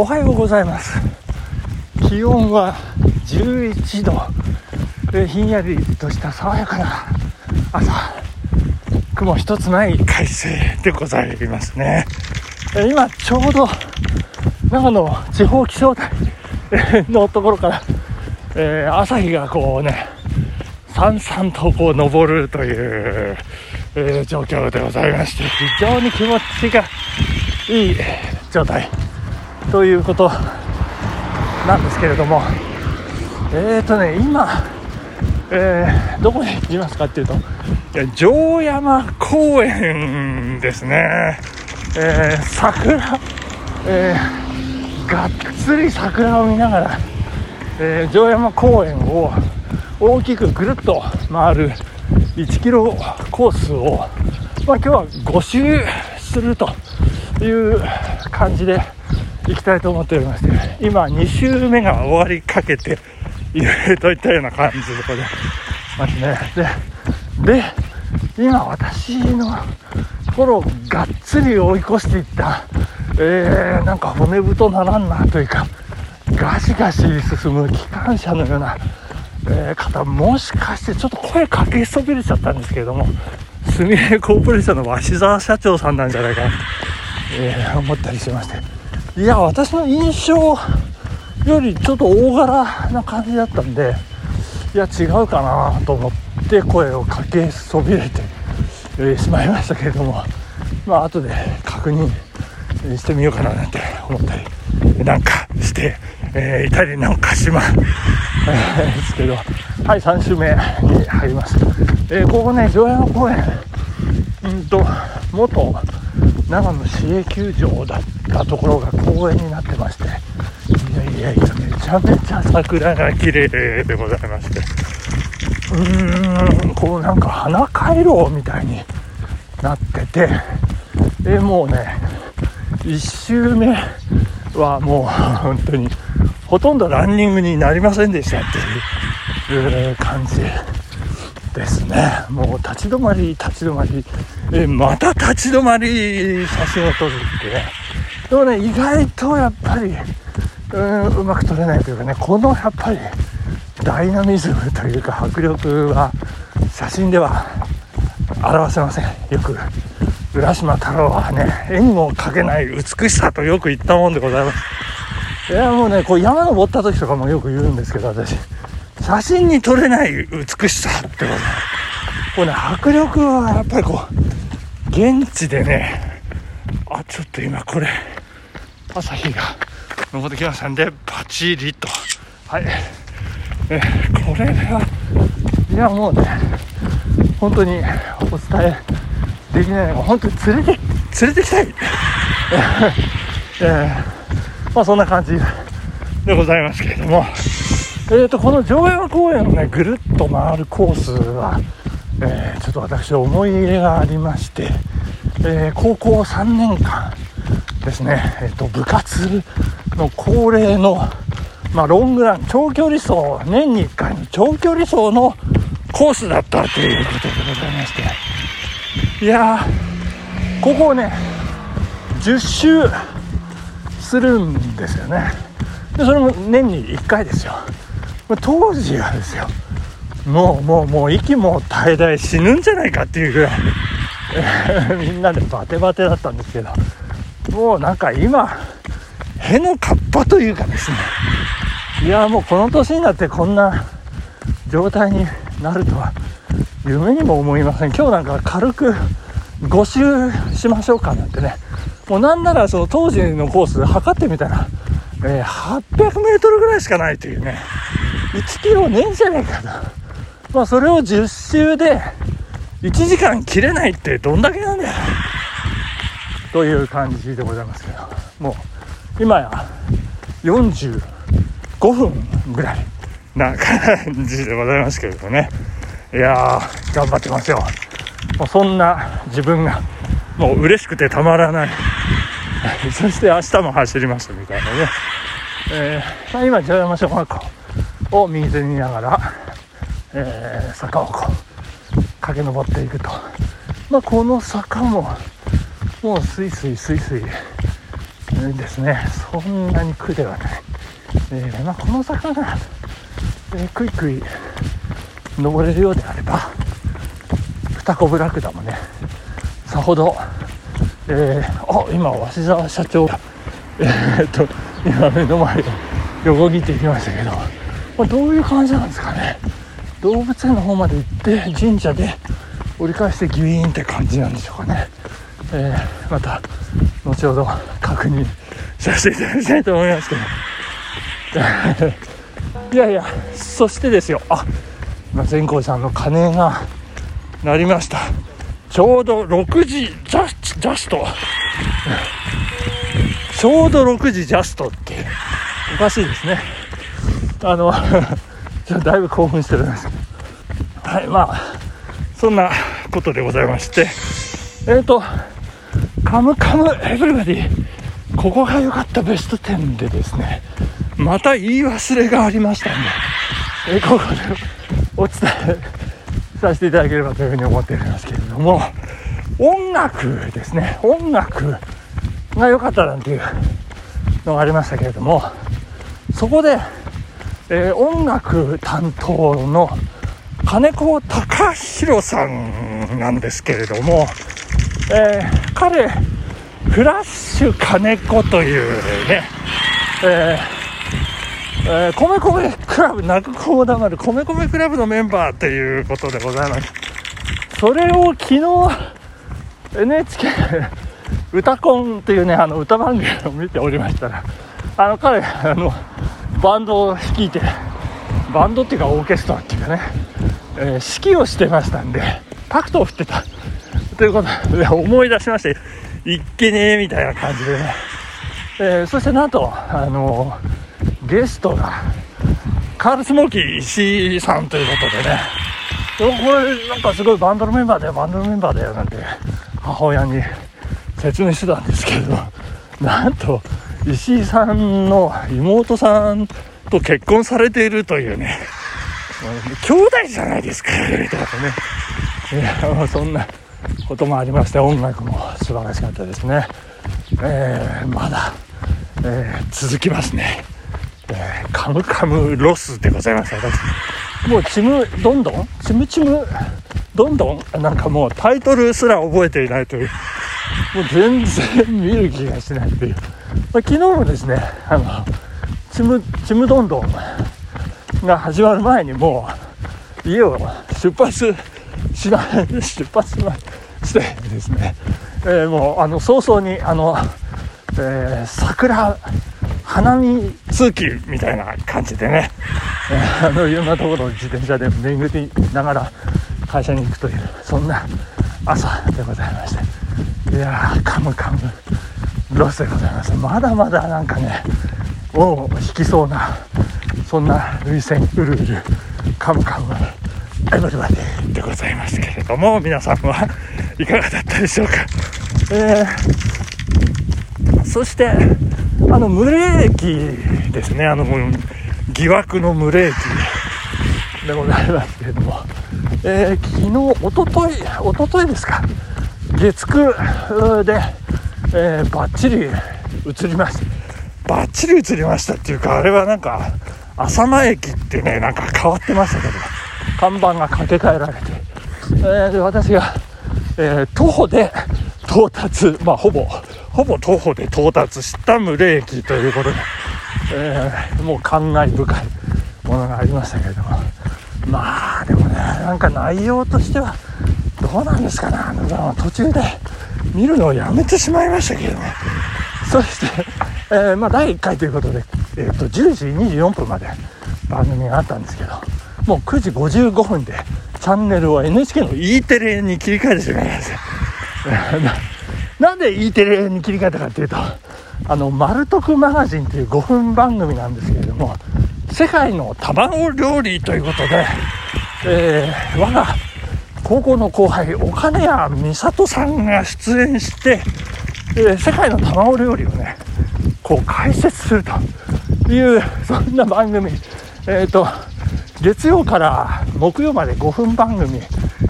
おはようございます。気温は11度でひんやりとした爽やかな朝。雲一つない快晴でございますね。今ちょうど長野地方気象台のところから、えー、朝日がこうねさんさんとこう昇るという、えー、状況でございまして非常に気持ちがいい状態。ということなんですけれどもえーとね今、えー、どこにいますかっていうといや城山公園ですね、えー、桜、えー、がっつり桜を見ながら、えー、城山公園を大きくぐるっと回る1キロコースを、まあ、今日は5周するという感じで行きたいと思っておりまして今2周目が終わりかけているといったような感じでございます。ねでで今私のところがっつり追い越していった、えー、なんか骨太なランナーというかガシガシ進む機関車のような、えー、方もしかしてちょっと声かけそびれちゃったんですけれどもすみれコーポレーションの鷲沢社長さんなんじゃないかなと、えー、思ったりしまして。いや私の印象よりちょっと大柄な感じだったんでいや違うかなと思って声をかけそびれて、しまいましたけれどもまあ後で確認してみようかななんて思ったりなんかして、えー、いたりなんかしま ですけどはい3週目に入ります、えー、ここね城山公園うんと元長野市営球場だったたところが公園になってましていやいやいやめちゃめちゃ桜が綺麗でございまして。うーんこうなんか花回廊みたいになっててでもうね1周目はもう本当にほとんどランニングになりませんでしたっていう感じですね。もう立ち止まり立ち止まり。えまた立ち止まり写真を撮るって。ねでもね意外とやっぱりうんうまく撮れないというかねこのやっぱりダイナミズムというか迫力は写真では表せません。よく浦島太郎はね絵にも描けない美しさとよく言ったもんでございます。いやもうねこう山登った時とかもよく言うんですけど私写真に撮れない美しさってこと。これね迫力はやっぱりこう現地でねあちょっと今これ朝日が昇ってきましたんでパチリと。はい。えこれはいやもうね本当にお伝えできないのが本当に連れて連れてきたい。えー、まあそんな感じでございますけれども。えーと、この城山公園をねぐるっと回るコースは、えー、ちょっと私思い入れがありまして、えー、高校3年間ですね、えーと、部活の恒例の、まあ、ロングラン長距離走年に1回の長距離走のコースだったということでございまして。いやーここをね10周するんですよね。でそれも年に1回ですよ。当時はですよもうもうもう息も絶え絶え死ぬんじゃないかっていうぐらい みんなでバテバテだったんですけど。もうなんか今へのカッパというかですねいやもうこの年になってこんな状態になるとは夢にも思いません今日なんか軽く5周しましょうかなんてねもうなんならその当時のコース測ってみたら、えー、800メートルぐらいしかないというね1キロねえんじゃねえかと。まあそれを10周で1時間切れないってどんだけなんだよ。という感じでございますけど、もう今や45分ぐらいな感じでございますけれどね。いやー、頑張ってますよ。もうそんな自分がもう嬉しくてたまらない。そして明日も走りましたみたいなね。えー、まあ、今、城山小学校を右手に見ながら、えー、坂をこう駆け上っていくと、まあ、この坂ももうスイスイスイスイ。ですね。そんなに苦ではない、えーまあ、この坂が、えー、くいくい登れるようであれば二子ブラクダもねさほど、えー、あ今鷲澤社長がえー、っと今目の前を横切っていきましたけど、まあ、どういう感じなんですかね。動物園の方まで行って神社で折り返してギュイーンって感じなんでしょうかね、えー、また後ほど確認させていただきたいと思いますけど。いやいやそしてですよ。あ今善光さんの鐘が鳴りました。ちょうど6時ジャジャスト。ちょうど6時ジャストって。おかしいですね。あのだいぶ興奮してるんですけど。はいまあそんなことでございまして。えっ、ー、とカムカムエブリバディ。ここが良かったベスト10でですね。また言い忘れがありましたんで、えー、ここでお伝えさせていただければというふうに思っておりますけれども。音楽ですね。音楽が良かったなんていうのがありましたけれども。そこで、えー、音楽担当の金子隆弘さんなんですけれども、えー、彼フラッシュ金子というね、えーえー、米米クラブ、泣く子も黙る米米クラブのメンバーということでございます。それを昨日、NHK 歌コンというね、あの歌番組を見ておりましたら、あの彼、あの、バンドを率いて、バンドっていうかオーケストラっていうかね、えー、指揮をしてましたんで、タクトを振ってた。ということで思い出しまして、いっけねえみたいな感じでね、えー、そしてなんと、あのー、ゲストがカールスモーキー石井さんということでね。これなんかすごいバンドのメンバーだよバンドのメンバーだよなんて母親に説明してたんですけどなんと石井さんの妹さんと結婚されているというね兄弟じゃないですかとかね。いやそんなこともありまして音楽も素晴らしかったですね、えー、まだ、えー、続きますね、えー、カムカムロスでございます私。もうちむどんどん？ちむちむ？どんどん？なんかもうタイトルすら覚えていないという。もう全然見る気がしないという、まあ、昨日もですねあのちむちむどんどんが始まる前にもう家を出発しない出発しない。てですね、えー、もうあの早々にあの、えー、桜花見通勤みたいな感じでね、えー、あのいろんなところを自転車で巡りながら会社に行くというそんな朝でございまして。いやーカムカムロスでございます。まだまだなんかねを引きそうなそんな涙腺うるうるカムカムエブリバディでございますけれども、皆さんはいかがだったでしょうか？えー、そして、あの、ムレーキですね、あの、疑惑のムレーキでございますけれども、えー、昨日、おととい、おとといですか、月9で、えー、バッチリ映りました。バッチリ映りましたっていうか、あれはなんか、浅間駅ってね、なんか変わってましたけど、看板が掛け替えられて、えー、で私が、えー、徒歩で到達、まあ、ほぼほぼ徒歩で到達したムレ駅ということで、えー、もう感慨深いものがありましたけれども。まあでもねなんか内容としてはどうなんですかねあのドラマ途中で見るのをやめてしまいましたけれども。そして、えー、まあ、第1回ということで、えー、と10時24分まで番組があったんですけどもう9時55分でチャンネルを NHK の E テレに切り替えてしまいましたなんで E テレに切り替えたかっていうとあの「マルトクマガジン」という5分番組なんですけれども世界の卵料理ということで、えー、我が高校の後輩岡根谷美里さんが出演して、えー、世界の卵料理をねこう解説するというそんな番組。えっ、ー、と月曜から木曜まで5分番組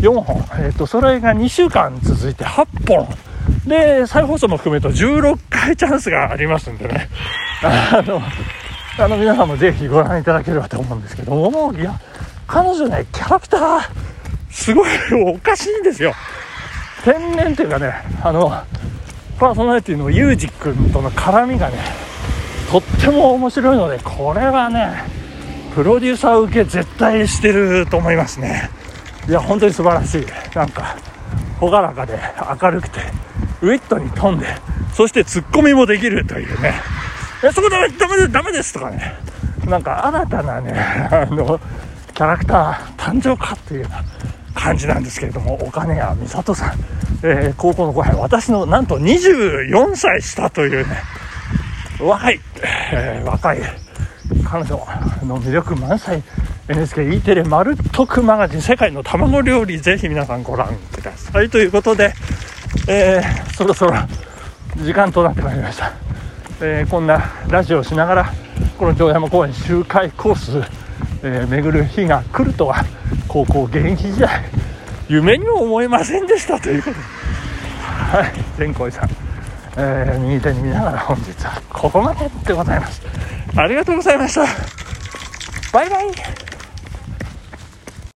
4本、えーと、それが2週間続いて8本で、再放送も含めると16回チャンスがありますんでね。あの、あの皆さんもぜひご覧いただければと思うんですけども、いや、彼女ね、キャラクター、すごいおかしいんですよ。天然っていうかね、あの、パーソナリティのユージ君との絡みがね、とっても面白いので、これはね、プロデューサー受け絶対してると思いますね。いや、本当に素晴らしい。なんか、朗らかで明るくて、ウィットに富んで、そしてツッコミもできるというね。え、そこダメ、ダメ、ダメですとかね。なんか新たなね、あの、キャラクター誕生かっていう感じなんですけれども、岡根谷美里さん、えー、高校の後輩、私のなんと24歳下というね、若い、えー、若い彼女の魅力満載。NHKE テレマル特マガジン世界の卵料理ぜひ皆さんご覧ください。ということで、えー、そろそろ時間となってまいりました、えー、こんなラジオをしながらこの城山公園周回コース、えー、巡る日が来るとは高校現役時代夢にも思いませんでしたということで。はい善光さん、えー、右手に見ながら本日はここまででございます。ありがとうございました。バイバイ。